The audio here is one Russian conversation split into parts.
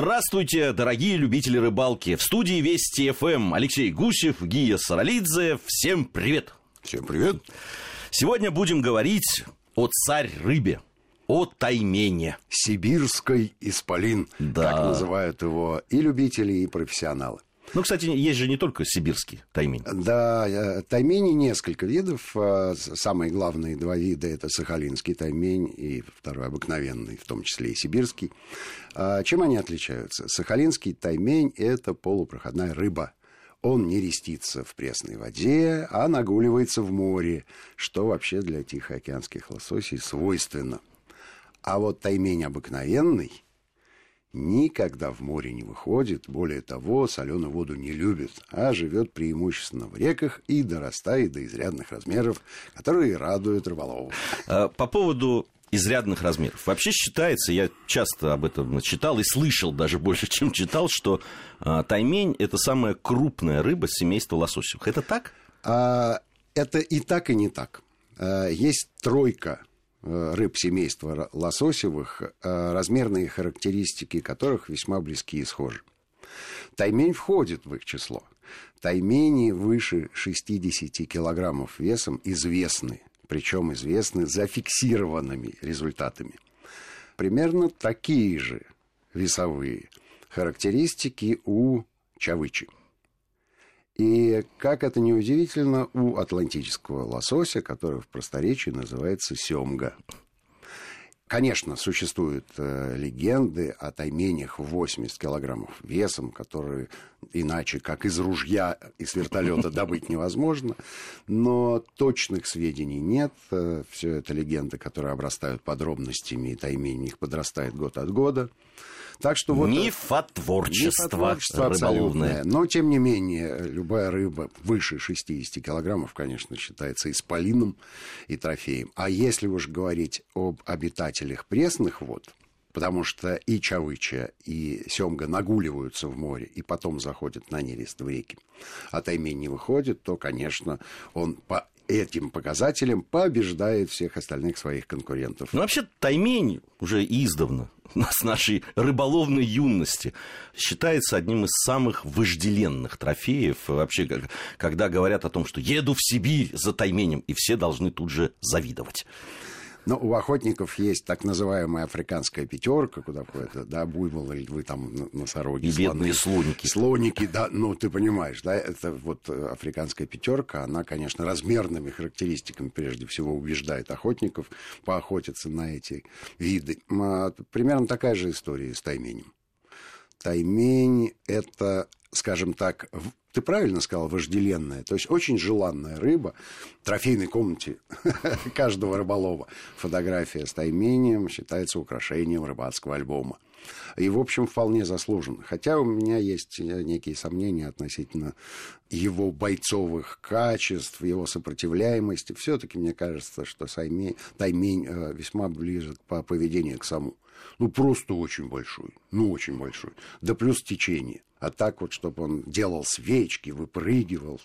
Здравствуйте, дорогие любители рыбалки. В студии Вести ФМ Алексей Гусев, Гия Саралидзе. Всем привет. Всем привет. Сегодня будем говорить о царь-рыбе, о таймене. Сибирской исполин, Да. как называют его и любители, и профессионалы. Ну, кстати, есть же не только сибирский таймень. Да, э, таймени несколько видов. Э, Самые главные два вида – это сахалинский таймень и второй обыкновенный, в том числе и сибирский. А Чем они отличаются? Сахалинский таймень – это полупроходная рыба. Он не рестится в пресной воде, а нагуливается в море, что вообще для тихоокеанских лососей свойственно. А вот таймень обыкновенный – никогда в море не выходит, более того, соленую воду не любит, а живет преимущественно в реках и дорастает до изрядных размеров, которые радуют рыболовов. А, По поводу изрядных размеров. Вообще считается, я часто об этом читал и слышал даже больше, чем читал, что а, таймень – это самая крупная рыба семейства лососевых. Это так? А, это и так, и не так. Есть тройка рыб семейства лососевых, э, размерные характеристики которых весьма близки и схожи. Таймень входит в их число. Таймени выше 60 килограммов весом известны, причем известны зафиксированными результатами. Примерно такие же весовые характеристики у чавычи. И, как это ни удивительно, у атлантического лосося, который в просторечии называется семга. Конечно, существуют э, легенды о тайменях в 80 килограммов весом, которые иначе, как из ружья и с вертолета добыть невозможно. Но точных сведений нет. Все это легенды, которые обрастают подробностями, и таймень подрастает год от года. Так что вот... Мифотворчество, Мифотворчество рыболовное. абсолютное. Но, тем не менее, любая рыба выше 60 килограммов, конечно, считается исполином и трофеем. А если уж говорить об обитателях пресных вод, потому что и чавыча, и семга нагуливаются в море, и потом заходят на нерест в реки, а таймень не выходит, то, конечно, он по этим показателям побеждает всех остальных своих конкурентов. Ну, вообще, таймень уже издавна, с нашей рыболовной юности, считается одним из самых вожделенных трофеев. Вообще, когда говорят о том, что еду в Сибирь за тайменем, и все должны тут же завидовать. Но у охотников есть так называемая африканская пятерка, куда входят, да, буйвол или вы там носороги. И бедные слоны. слоники. Слоники, да, ну ты понимаешь, да, это вот э, африканская пятерка, она, конечно, размерными характеристиками прежде всего убеждает охотников поохотиться на эти виды. А, Примерно такая же история с тайменем. Таймень – это, скажем так, ты правильно сказал, вожделенная, то есть очень желанная рыба. В трофейной комнате каждого рыболова фотография с тайменем считается украшением рыбацкого альбома. И, в общем, вполне заслуженно. Хотя у меня есть э, некие сомнения относительно его бойцовых качеств, его сопротивляемости. Все-таки мне кажется, что таймень э, весьма ближе по поведению к саму. Ну, просто очень большой. Ну, очень большой. Да плюс течение. А так вот, чтобы он делал свечки, выпрыгивал.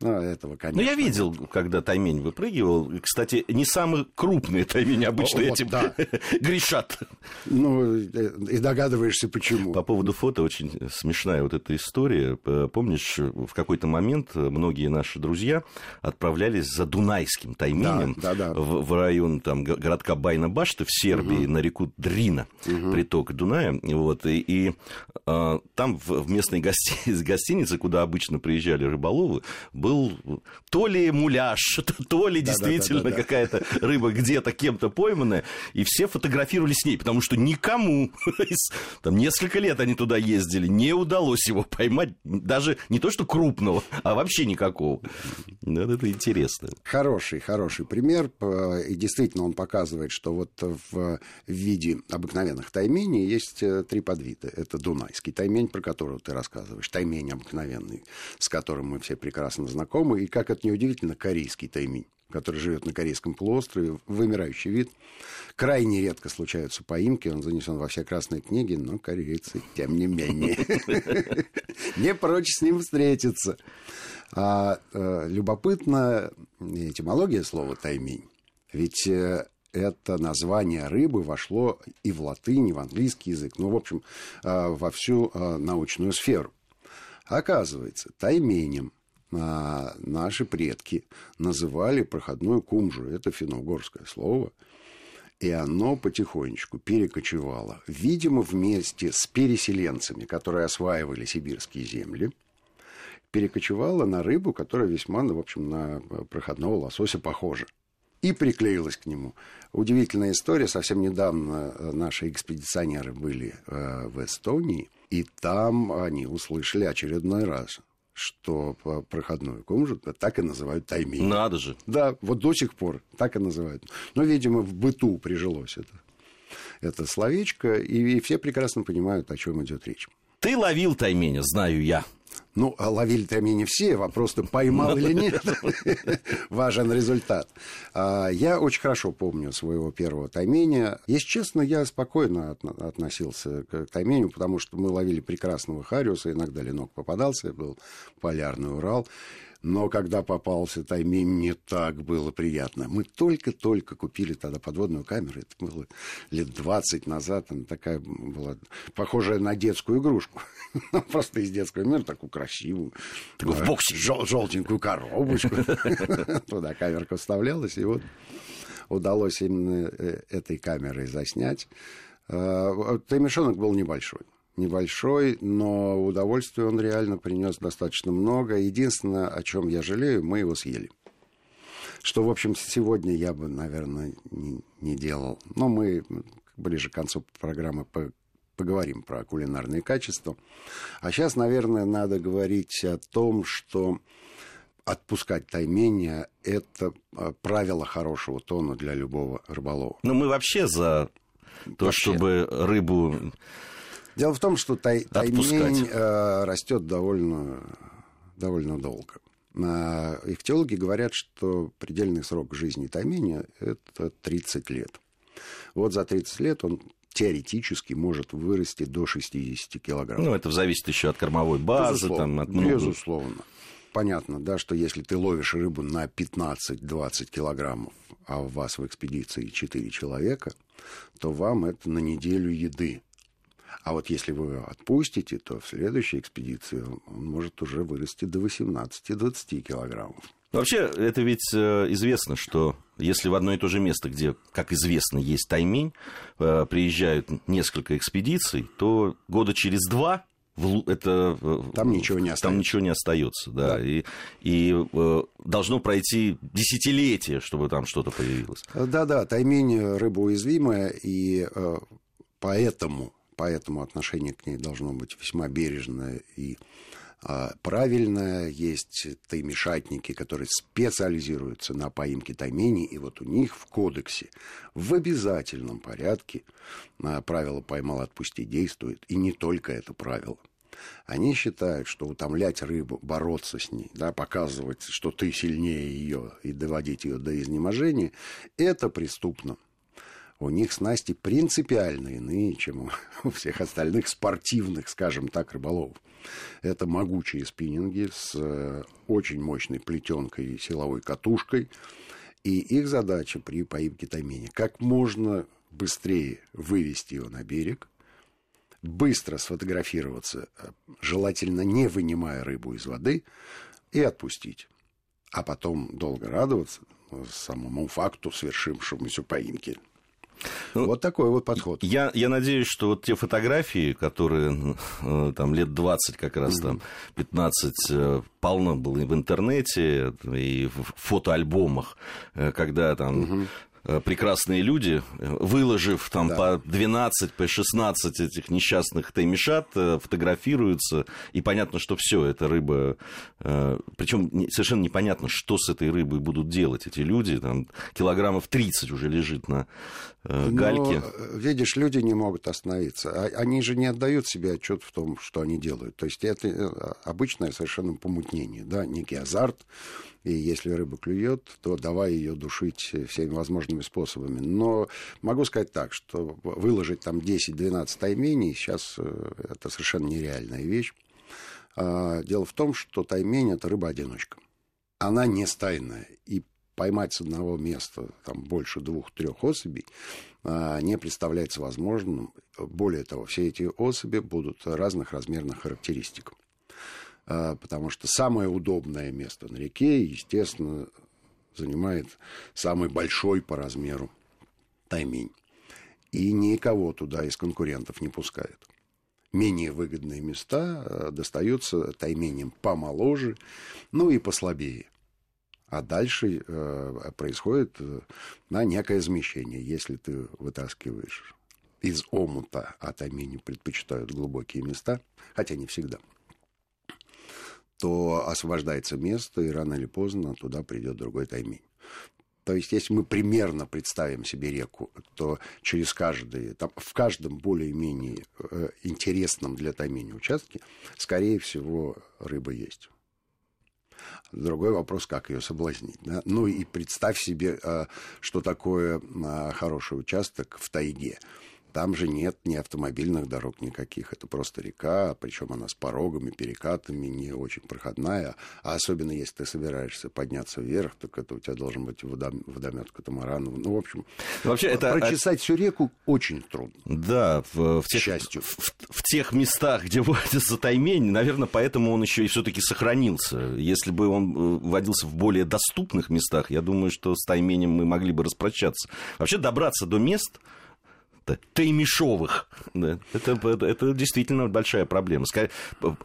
Ну, этого, конечно. Ну, я видел, когда таймень выпрыгивал. Кстати, не самые крупные таймени обычно Вот, этим да. грешат. Ну, э, и догадываешься, почему. По поводу фото очень смешная вот эта история. Помнишь, в какой-то момент многие наши друзья отправлялись за Дунайским тайменем Да, да, да. В, в район там, го- городка Байна-Башты в Сербии на реку Дрина, приток Дуная. Вот, и и, а, там в, в местной гости- гостинице, куда обычно приезжали рыболовы, был то ли муляж, то ли Да, действительно да, да. какая-то рыба где-то кем-то пойманная, и все фотографировали с ней, потому что никому, из- там несколько лет они туда ездили, не удалось его поймать, даже не то что крупного, а вообще никакого. Ну, это интересно. Хороший, хороший пример. И действительно он показывает, что вот в виде обыкновенных тайменей есть э, три подвида. Это дунайский таймень, про которого ты рассказываешь, таймень обыкновенный, с которым мы все прекрасно знакомы, и, как это неудивительно, корейский таймень который живет на Корейском полуострове, вымирающий вид. Крайне редко случаются поимки, он занесен во все красные книги, но корейцы, тем не менее, не прочь с ним встретиться. А э, любопытна этимология слова таймень. Ведь э, это название рыбы вошло и в латынь, и в английский язык, ну, в общем, э, во всю э, научную сферу. Оказывается, тайменем наши предки называли проходную кумжу, это финно-угорское слово, и оно потихонечку перекочевало, видимо, вместе с переселенцами, которые осваивали сибирские земли, перекочевало на рыбу, которая весьма, ну, в общем, на проходного лосося похожа. И приклеилась к нему. Удивительная история. Совсем недавно э, наши экспедиционеры были э, в Эстонии, и там они услышали очередной раз что проходную комнату так и называют таймень. Надо же. Да, вот до сих пор так и называют. Но, видимо, в быту прижилось это, это словечко, и, и все прекрасно понимают, о чем идет речь. Ты ловил тайменя, знаю я. Ну, а ловили-то не все, вопрос-то поймал или нет. Важен результат. А, я очень хорошо помню своего первого тайменя. Если честно, я спокойно относился к тайменю, потому что мы ловили прекрасного хариуса, иногда ленок попадался, был полярный Урал. Но когда попался таймень, не так было приятно. Мы только-только купили тогда подводную камеру. Это было лет 20 назад. Она такая была похожая на детскую игрушку. Просто из детского мира, такую красивую. Такую в боксе. Жел желтенькую коробочку. Туда камерка вставлялась. И вот удалось именно э, этой камерой заснять. А, Таймешонок был небольшой небольшой, но удовольствия он реально принес достаточно много. Единственное, о чем я жалею, мы его съели. Что, в общем, сегодня я бы, наверное, не, не делал. Но мы ближе к концу программы поговорим про кулинарные качества. А сейчас, наверное, надо говорить о том, что отпускать тайменя – это а, правило хорошего тона для любого рыболова. Ну, мы вообще за то, вообще. чтобы рыбу Дело в том, что тай, таймень э, растет довольно, довольно долго. А ихтиологи говорят, что предельный срок жизни тайменя – это 30 лет. Вот за 30 лет он теоретически может вырасти до 60 килограмм. Ну, это зависит еще от кормовой базы, безусловно, там, от много... Безусловно. Понятно, да, что если ты ловишь рыбу на 15-20 килограммов, а у вас в экспедиции 4 человека, то вам это на неделю еды. А вот если вы его отпустите, то в следующей экспедиции он может уже вырасти до 18-20 килограммов. Вообще, это ведь э, известно, что если в одно и то же место, где, как известно, есть таймень, э, приезжают несколько экспедиций, то года через два это э, там ничего не остается. Там ничего не остается, да. да. И, и э, должно пройти десятилетие, чтобы там что-то появилось. Да, да, таймень рыба уязвимая, и э, поэтому поэтому отношение к ней должно быть весьма бережное и а, правильное. Есть таймешатники, которые специализируются на поимке тайменей, и вот у них в кодексе в обязательном порядке а, правило «поймал, отпусти» действует, и не только это правило. Они считают, что утомлять рыбу, бороться с ней, да, показывать, что ты сильнее ее и доводить ее до изнеможения, это преступно у них снасти принципиально иные, чем у всех остальных спортивных, скажем так, рыболовов. Это могучие спиннинги с э, очень мощной плетенкой и силовой катушкой. И их задача при поимке тайменя как можно быстрее вывести его на берег, быстро сфотографироваться, э, желательно не вынимая рыбу из воды, и отпустить. А потом долго радоваться самому факту свершившемуся поимки. Ну, вот такой вот подход. Я, я надеюсь, что вот те фотографии, которые э, там лет 20, как раз там 15, э, полно было и в интернете, и в фотоальбомах, э, когда там прекрасные люди, выложив там да. по 12, по 16 этих несчастных таймишат, э, фотографируются, и понятно, что все это рыба, э, причем совершенно непонятно, что с этой рыбой будут делать эти люди, там килограммов 30 уже лежит на гальке. Но, видишь, люди не могут остановиться, а, они же не отдают себе отчет в том, что они делают, то есть это обычное совершенно помутнение, да, некий азарт, и если рыба клюет, то давай ее душить всеми возможными способами. Но могу сказать так, что выложить там 10-12 тайменей сейчас э, это совершенно нереальная вещь. А, дело в том, что таймень – это рыба-одиночка. Она не стайная. И поймать с одного места там, больше двух-трех особей а, не представляется возможным. Более того, все эти особи будут разных размерных характеристик. А, потому что самое удобное место на реке, естественно, занимает самый большой по размеру таймень. И никого туда из конкурентов не пускают. Менее выгодные места э, достаются тайменям помоложе, ну и послабее. А дальше э, происходит э, на некое замещение. Если ты вытаскиваешь из омута, а таймени предпочитают глубокие места, хотя не всегда – то освобождается место, и рано или поздно туда придет другой таймень. То есть, если мы примерно представим себе реку, то через каждый, там, в каждом более-менее э, интересном для таймени участке, скорее всего, рыба есть. Другой вопрос, как ее соблазнить. Да? Ну и представь себе, э, что такое э, хороший участок в тайге. Там же нет ни автомобильных дорог никаких. Это просто река, причем она с порогами, перекатами, не очень проходная. А особенно если ты собираешься подняться вверх, так это у тебя должен быть водом, водомет катамаран. Ну, в общем, Вообще, это... прочесать всю реку очень трудно. Да, в, в, тех, счастью. В, в, в тех местах, где водится таймень, наверное, поэтому он еще и все-таки сохранился. Если бы он э, водился в более доступных местах, я думаю, что с тайменем мы могли бы распрощаться. Вообще добраться до мест таймишовых. Да. Это, это, это действительно большая проблема. Э,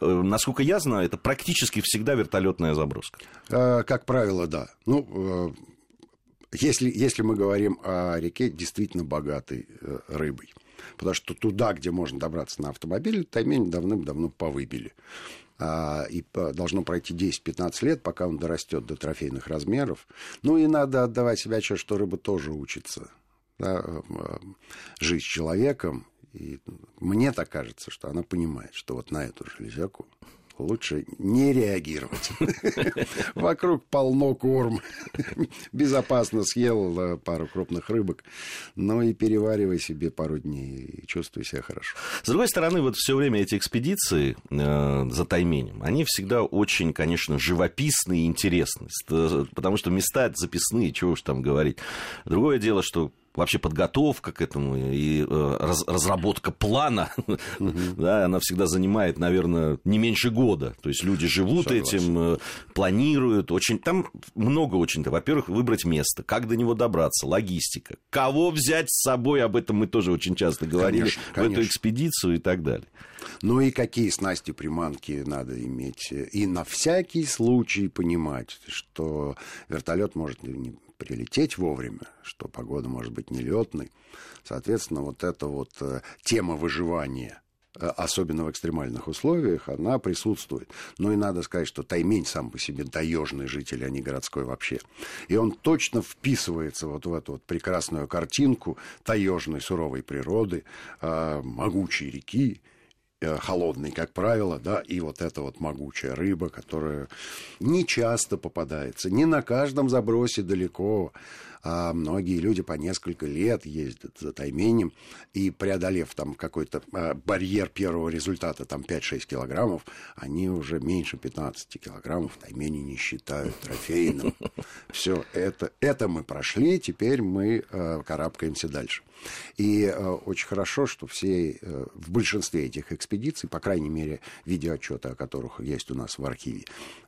насколько я знаю, это практически всегда вертолетная заброска. А, как правило, да. Ну, э, если, если мы говорим о реке, действительно богатой э, рыбой. Потому что туда, где можно добраться на автомобиле, таймень давным-давно повыбили. А, и должно пройти 10-15 лет, пока он дорастет до трофейных размеров. Ну и надо отдавать себе отчет, что рыба тоже учится да, э, жить с человеком. И мне так кажется, что она понимает, что вот на эту железяку лучше не реагировать. Вокруг полно корм. Безопасно съел э, пару крупных рыбок, но и переваривай себе пару дней и чувствуй себя хорошо. С другой стороны, вот все время эти экспедиции э, за тайменем, они всегда очень, конечно, живописные и интересные, потому что места записные, чего уж там говорить. Другое дело, что вообще подготовка к этому и э, раз, разработка плана, да, она всегда занимает, наверное, не меньше года. То есть люди живут Согласен. этим, э, планируют. Очень, там много очень-то. Во-первых, выбрать место, как до него добраться, логистика. Кого взять с собой, об этом мы тоже очень часто говорили, конечно, конечно. в эту экспедицию и так далее. Ну и какие снасти приманки надо иметь. И на всякий случай понимать, что вертолет может не прилететь вовремя, что погода может быть нелетной. Соответственно, вот эта вот э, тема выживания э, особенно в экстремальных условиях, она присутствует. Но и надо сказать, что Таймень сам по себе таежный житель, а не городской вообще. И он точно вписывается вот в эту вот прекрасную картинку таежной суровой природы, э, могучей реки, холодный, как правило, да, и вот эта вот могучая рыба, которая не часто попадается, не на каждом забросе далеко, а многие люди по несколько лет ездят за тайменем, и преодолев там какой-то а, барьер первого результата, там 5-6 килограммов, они уже меньше 15 килограммов таймени не считают трофейным. Все, это, это мы прошли, теперь мы э, карабкаемся дальше. И э, очень хорошо, что все, э, в большинстве этих экспедиций, по крайней мере, видеоотчеты, о которых есть у нас в архиве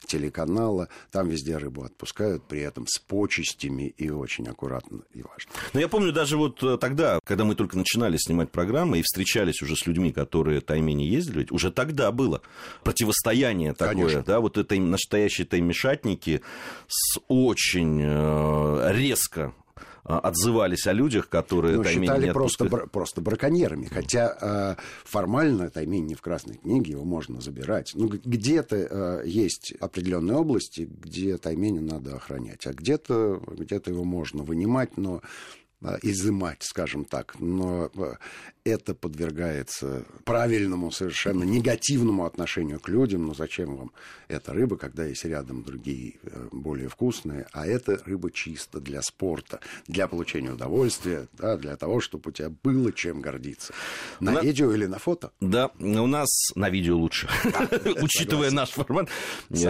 телеканала, там везде рыбу отпускают, при этом с почестями и очень аккуратно и важно. Но я помню даже вот э, тогда, когда мы только начинали снимать программы и встречались уже с людьми, которые таймени ездили, уже тогда было противостояние такое, Конечно. да, вот это настоящие таймешатники с очень э, резко отзывались о людях, которые ну, считали не просто, бр- просто браконьерами. Хотя э, формально таймень не в Красной книге, его можно забирать. Ну, где-то э, есть определенные области, где таймень надо охранять, а где-то где его можно вынимать, но изымать, скажем так. Но это подвергается правильному, совершенно негативному отношению к людям. Ну зачем вам эта рыба, когда есть рядом другие э, более вкусные? А эта рыба чисто для спорта, для получения удовольствия, да, для того, чтобы у тебя было чем гордиться. На, на... видео или на фото? Да, у нас на видео лучше, учитывая наш формат.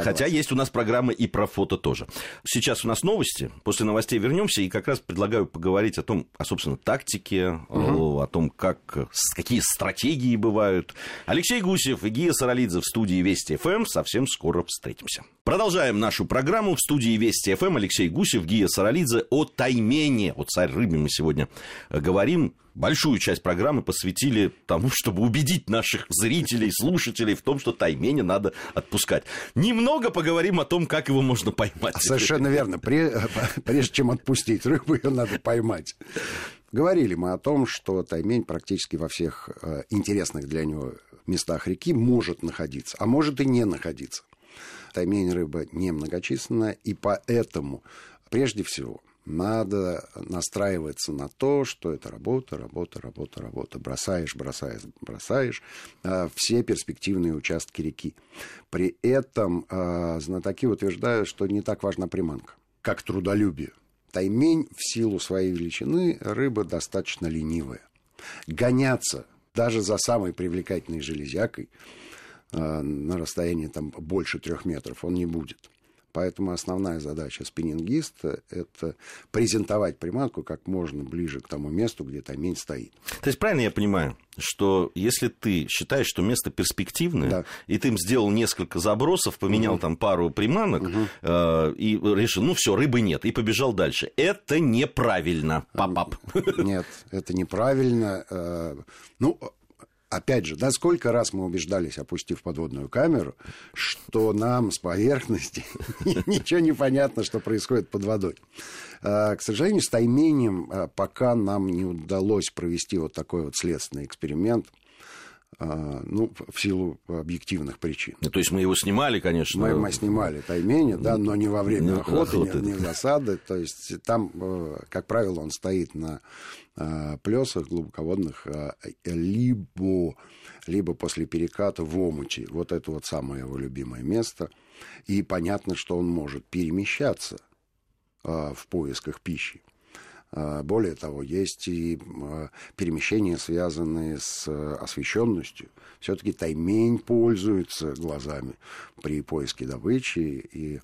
Хотя есть у нас программы и про фото тоже. Сейчас у нас новости. После новостей вернемся и как раз предлагаю поговорить о том, о, собственно, тактике, о том, как какие стратегии бывают. Алексей Гусев и Гия Саралидзе в студии Вести ФМ. Совсем скоро встретимся. Продолжаем нашу программу. В студии Вести ФМ Алексей Гусев, Гия Саралидзе о таймене. О царь рыбе мы сегодня э, говорим. Большую часть программы посвятили тому, чтобы убедить наших зрителей, слушателей в том, что таймене надо отпускать. Немного поговорим о том, как его можно поймать. Совершенно верно. Прежде чем отпустить рыбу, ее надо поймать. Говорили мы о том, что таймень практически во всех э, интересных для него местах реки может находиться, а может и не находиться. Таймень рыба немногочисленная, и поэтому прежде всего надо настраиваться на то, что это работа, работа, работа, работа. Бросаешь, бросаешь, бросаешь э, все перспективные участки реки. При этом э, знатоки утверждают, что не так важна приманка, как трудолюбие. Таймень в силу своей величины рыба достаточно ленивая. Гоняться даже за самой привлекательной железякой э, на расстоянии там, больше трех метров он не будет. Поэтому основная задача спиннингиста – это презентовать приманку как можно ближе к тому месту, где тамень стоит. То есть правильно я понимаю, что если ты считаешь, что место перспективное, да. и ты им сделал несколько забросов, поменял угу. там пару приманок угу. э, и решил, ну все, рыбы нет, и побежал дальше. Это неправильно, пап-пап. Нет, это неправильно. Э, ну, опять же, да, сколько раз мы убеждались, опустив подводную камеру, что нам с поверхности ничего не понятно, что происходит под водой. А, к сожалению, с таймением а, пока нам не удалось провести вот такой вот следственный эксперимент. А, ну, в силу объективных причин. Ну, то есть мы его снимали, конечно. Мы, мы снимали таймени, да, но не во время не охоты, охоты, не, не засады. То есть там, э, как правило, он стоит на э, плесах глубоководных, э, либо, либо после переката в омуте. Вот это вот самое его любимое место. И понятно, что он может перемещаться в поисках пищи. А, более того, есть и а, перемещения, связанные с э, освещенностью. Все-таки таймень пользуется глазами при поиске добычи и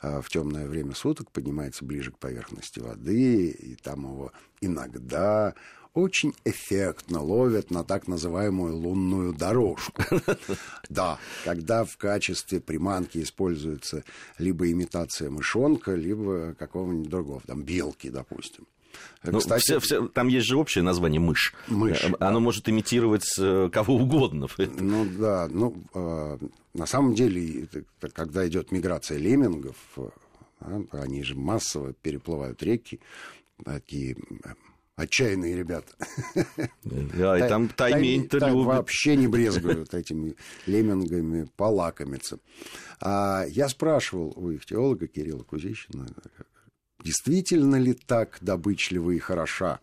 а, в темное время суток поднимается ближе к поверхности воды, и там его иногда очень эффектно ловят на так называемую лунную дорожку. Да, когда в качестве приманки используется либо имитация мышонка, либо какого-нибудь другого, там белки, допустим. Ну, Кстати, все, все, там есть же общее название мышь. Мышь. Э, оно да. может имитировать э, кого угодно. Ну да, ну э, на самом деле, когда идет миграция леммингов, э, они же массово переплывают реки, такие отчаянные ребята. Да, и там таймень-то любят. Вообще не брезгуют этими леммингами полакомиться. А я спрашивал у их теолога Кирилла Кузищина, действительно ли так добычлива и хороша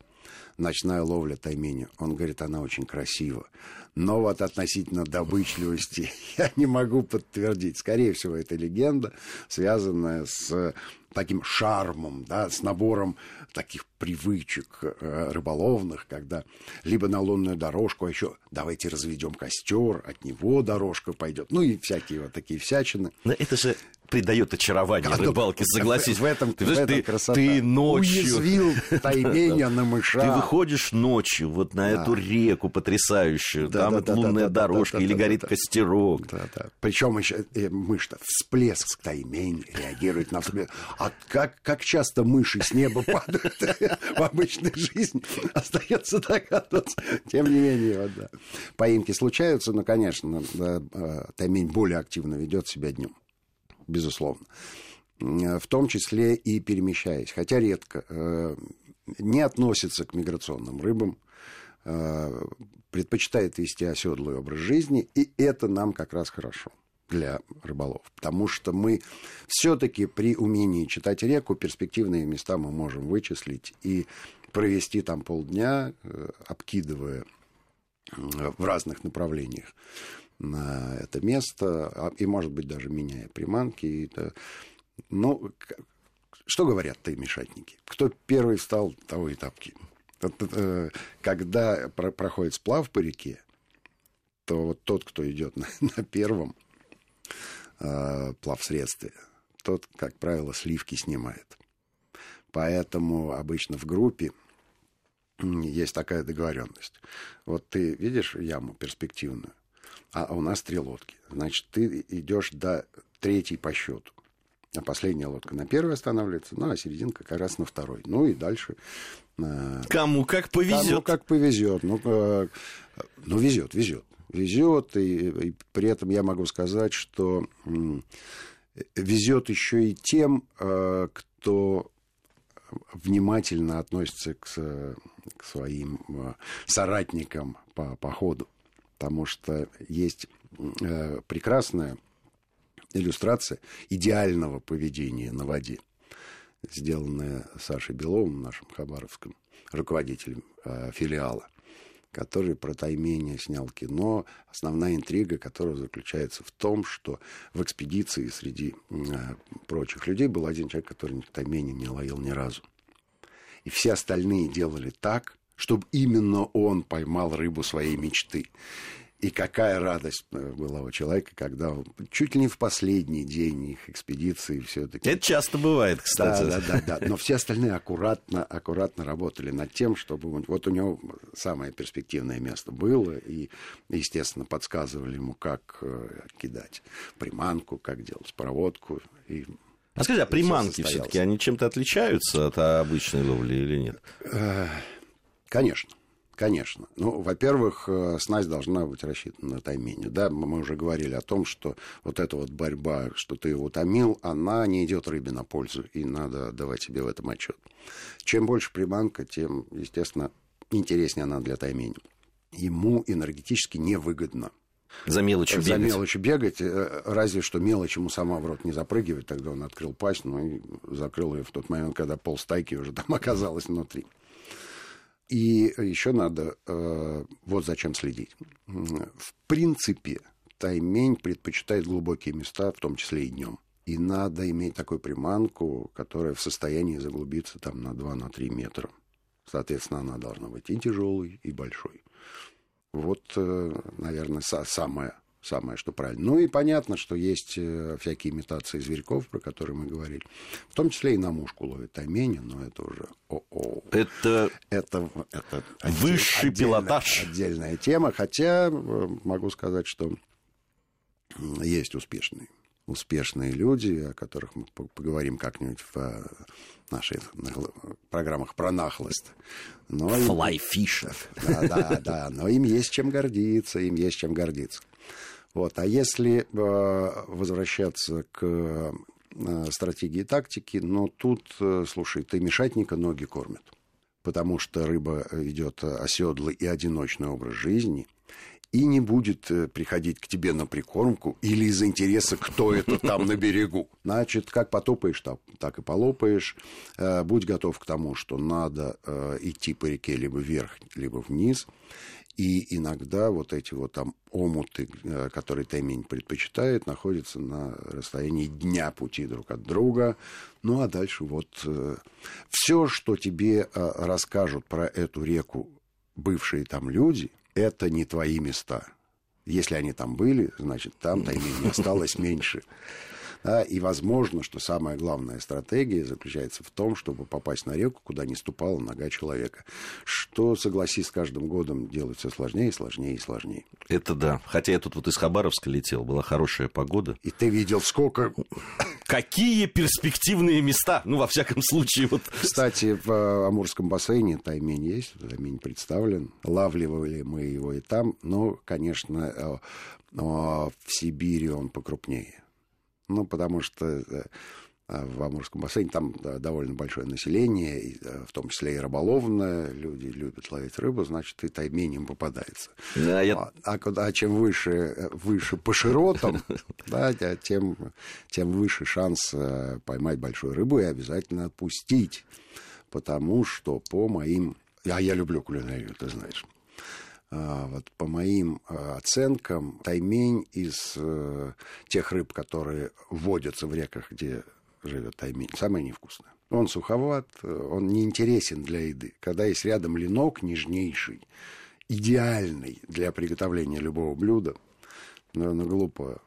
ночная ловля таймени? Он говорит, она очень красива. Но вот относительно добычливости я не могу подтвердить. Скорее всего, это легенда, связанная с таким шармом, да, с набором таких привычек э, рыболовных, когда либо на лунную дорожку, а еще давайте разведем костер, от него дорожка пойдет, ну и всякие вот такие всячины. Но это же придает очарование а, рыбалке, согласись. В этом, ты, в этом ты, красота. Ты ночью... Уязвил тайменя на мыша. Ты выходишь ночью вот на эту реку потрясающую, там это лунная дорожка или горит костерок. Причем еще мышь-то всплеск таймень реагирует на всплеск. А как, как часто мыши с неба падают в обычной жизни, остается догадываться. Тем не менее, вот, да. поимки случаются, но, конечно, да, таймень более активно ведет себя днем безусловно. В том числе и перемещаясь, хотя редко, не относится к миграционным рыбам, предпочитает вести оседлый образ жизни, и это нам как раз хорошо для рыболов. Потому что мы все-таки при умении читать реку перспективные места мы можем вычислить и провести там полдня, э, обкидывая в разных направлениях на это место, а, и, может быть, даже меняя приманки. Это... Ну, что говорят таймешатники? Кто первый встал, того и тапки. Э, когда проходит сплав по реке, то вот тот, кто идет на, на первом э, плавсредстве, тот, как правило, сливки снимает. Поэтому обычно в группе есть такая договоренность. Вот ты видишь яму перспективную, а у нас три лодки. Значит, ты идешь до третьей по счету. А последняя лодка на первой останавливается, ну, а серединка как раз на второй. Ну и дальше. Э, Кому как повезет. Кому как повезет. Ну, э, ну везет, везет. Везет, и, и при этом я могу сказать, что везет еще и тем, э, кто внимательно относится к, к своим соратникам по походу. Потому что есть прекрасная иллюстрация идеального поведения на воде, сделанная Сашей Беловым, нашим хабаровским руководителем э, филиала, который про таймение снял кино. Основная интрига которого заключается в том, что в экспедиции среди э, прочих людей был один человек, который таймение не ловил ни разу. И все остальные делали так, чтобы именно он поймал рыбу своей мечты. И какая радость э, была у человека, когда чуть ли не в последний день их экспедиции все-таки... Это часто бывает, кстати. Да, да, да, да. Но все остальные аккуратно, аккуратно работали над тем, чтобы... Вот у него самое перспективное место было, и, естественно, подсказывали ему, как э, кидать приманку, как делать проводку. И а скажи, а приманки все-таки, они чем-то отличаются от обычной ловли или нет? Э, конечно. Конечно. Ну, во-первых, э, снасть должна быть рассчитана на таймение. Да, мы уже говорили о том, что вот эта вот борьба, что ты его томил, она не идет рыбе на пользу, и надо давать себе в этом отчет. Чем больше приманка, тем, естественно, интереснее она для таймения. Ему энергетически невыгодно за мелочью бегать. За мелочью бегать, э, разве что мелочь ему сама в рот не запрыгивать. Тогда он открыл пасть, ну и закрыл ее в тот момент, когда полстайки уже там оказалось внутри. И еще надо э, вот зачем следить. В принципе, таймень предпочитает глубокие места, в том числе и днем. И надо иметь такую приманку, которая в состоянии заглубиться там на 2-3 на метра. Соответственно, она должна быть и тяжелой, и большой. Вот, э, наверное, самое самое, что правильно. Ну и понятно, что есть э, всякие имитации зверьков, про которые мы говорили. В том числе и на мушку ловит таймени, но это уже о-о. Это, это, это высший отдельная, пилотаж. Отдельная тема, хотя э, могу сказать, что есть успешные успешные люди, о которых мы поговорим как-нибудь в э, наших программах про нахлост. Fly fishing. Да, да, да, но им есть чем гордиться, им есть чем гордиться. Вот. А если э, возвращаться к э, стратегии и тактики, но ну, тут, э, слушай, ты мешатника ноги кормят. Потому что рыба ведет оседлый и одиночный образ жизни и не будет приходить к тебе на прикормку или из интереса, кто это там на берегу. Значит, как потопаешь, так, и полопаешь. Будь готов к тому, что надо идти по реке либо вверх, либо вниз. И иногда вот эти вот там омуты, э, которые Таймень предпочитает, находятся на расстоянии дня пути друг от друга. Ну а дальше вот э, все, что тебе э, расскажут про эту реку бывшие там люди, это не твои места. Если они там были, значит, там таймень осталось меньше. Да, и возможно, что самая главная стратегия заключается в том, чтобы попасть на реку, куда не ступала нога человека. Что, согласись, с каждым годом делать все сложнее и сложнее и сложнее. Это да. Хотя я тут вот из Хабаровска летел, была хорошая погода. И ты видел, сколько... Какие перспективные места, ну, во всяком случае. Вот. Кстати, в э, Амурском бассейне таймень есть, таймень представлен. Лавливали мы его и там, но, конечно, э, в Сибири он покрупнее. Ну, потому что э, а, в Амурском бассейне там довольно большое население, э, в том числе и рыболовное, люди любят ловить рыбу, значит, и тайменем попадается. Да, я... а, а куда, чем выше, э, выше по широтам, да, тем, тем выше шанс поймать большую рыбу и обязательно отпустить. потому что по моим... А я люблю кулинарию, ты знаешь. А, вот по моим а, оценкам, таймень из э, тех рыб, которые водятся в реках, где живет таймень, самый невкусный. Он суховат, он неинтересен для еды. Когда есть рядом ленок нежнейший, идеальный для приготовления любого блюда, наверное, глупо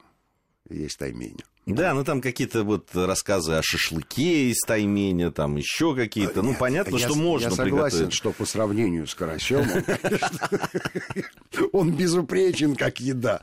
есть таймень. Да, ну там какие-то вот рассказы о шашлыке из тайменя, там еще какие-то. Ну, понятно, я, что можно Я согласен, приготовить. что по сравнению с карасем он безупречен, как еда.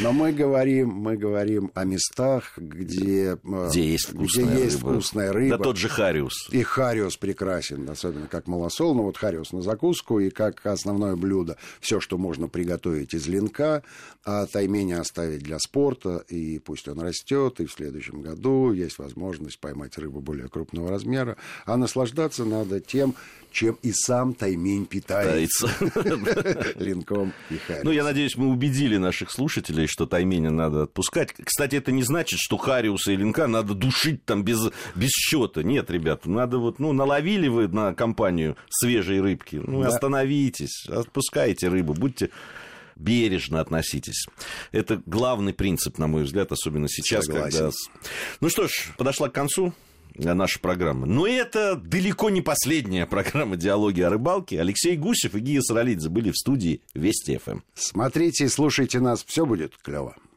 Но мы говорим, мы говорим о местах, где, э, где есть вкусная, где есть рыба. вкусная рыба. Да тот же хариус. И хариус прекрасен, особенно как малосол. Но вот хариус на закуску и как основное блюдо. Все, что можно приготовить из линка, а тайменя оставить для спорта, и пусть он растет, и в следующем году есть возможность поймать рыбу более крупного размера. А наслаждаться надо тем, чем и сам таймень питается. Линком и хариусом. Ну, я надеюсь, мы убедили наших слушателей, что тайменя надо отпускать. Кстати, это не значит, что хариуса и линка надо душить там без, без счета. Нет, ребят, надо вот, ну, наловили вы на компанию свежей рыбки, ну, да. остановитесь, отпускайте рыбу, будьте бережно относитесь. Это главный принцип, на мой взгляд, особенно сейчас, Согласен. когда... Ну что ж, подошла к концу наша программа. Но это далеко не последняя программа «Диалоги о рыбалке». Алексей Гусев и Гия Саралидзе были в студии Вести ФМ. Смотрите и слушайте нас, все будет клево.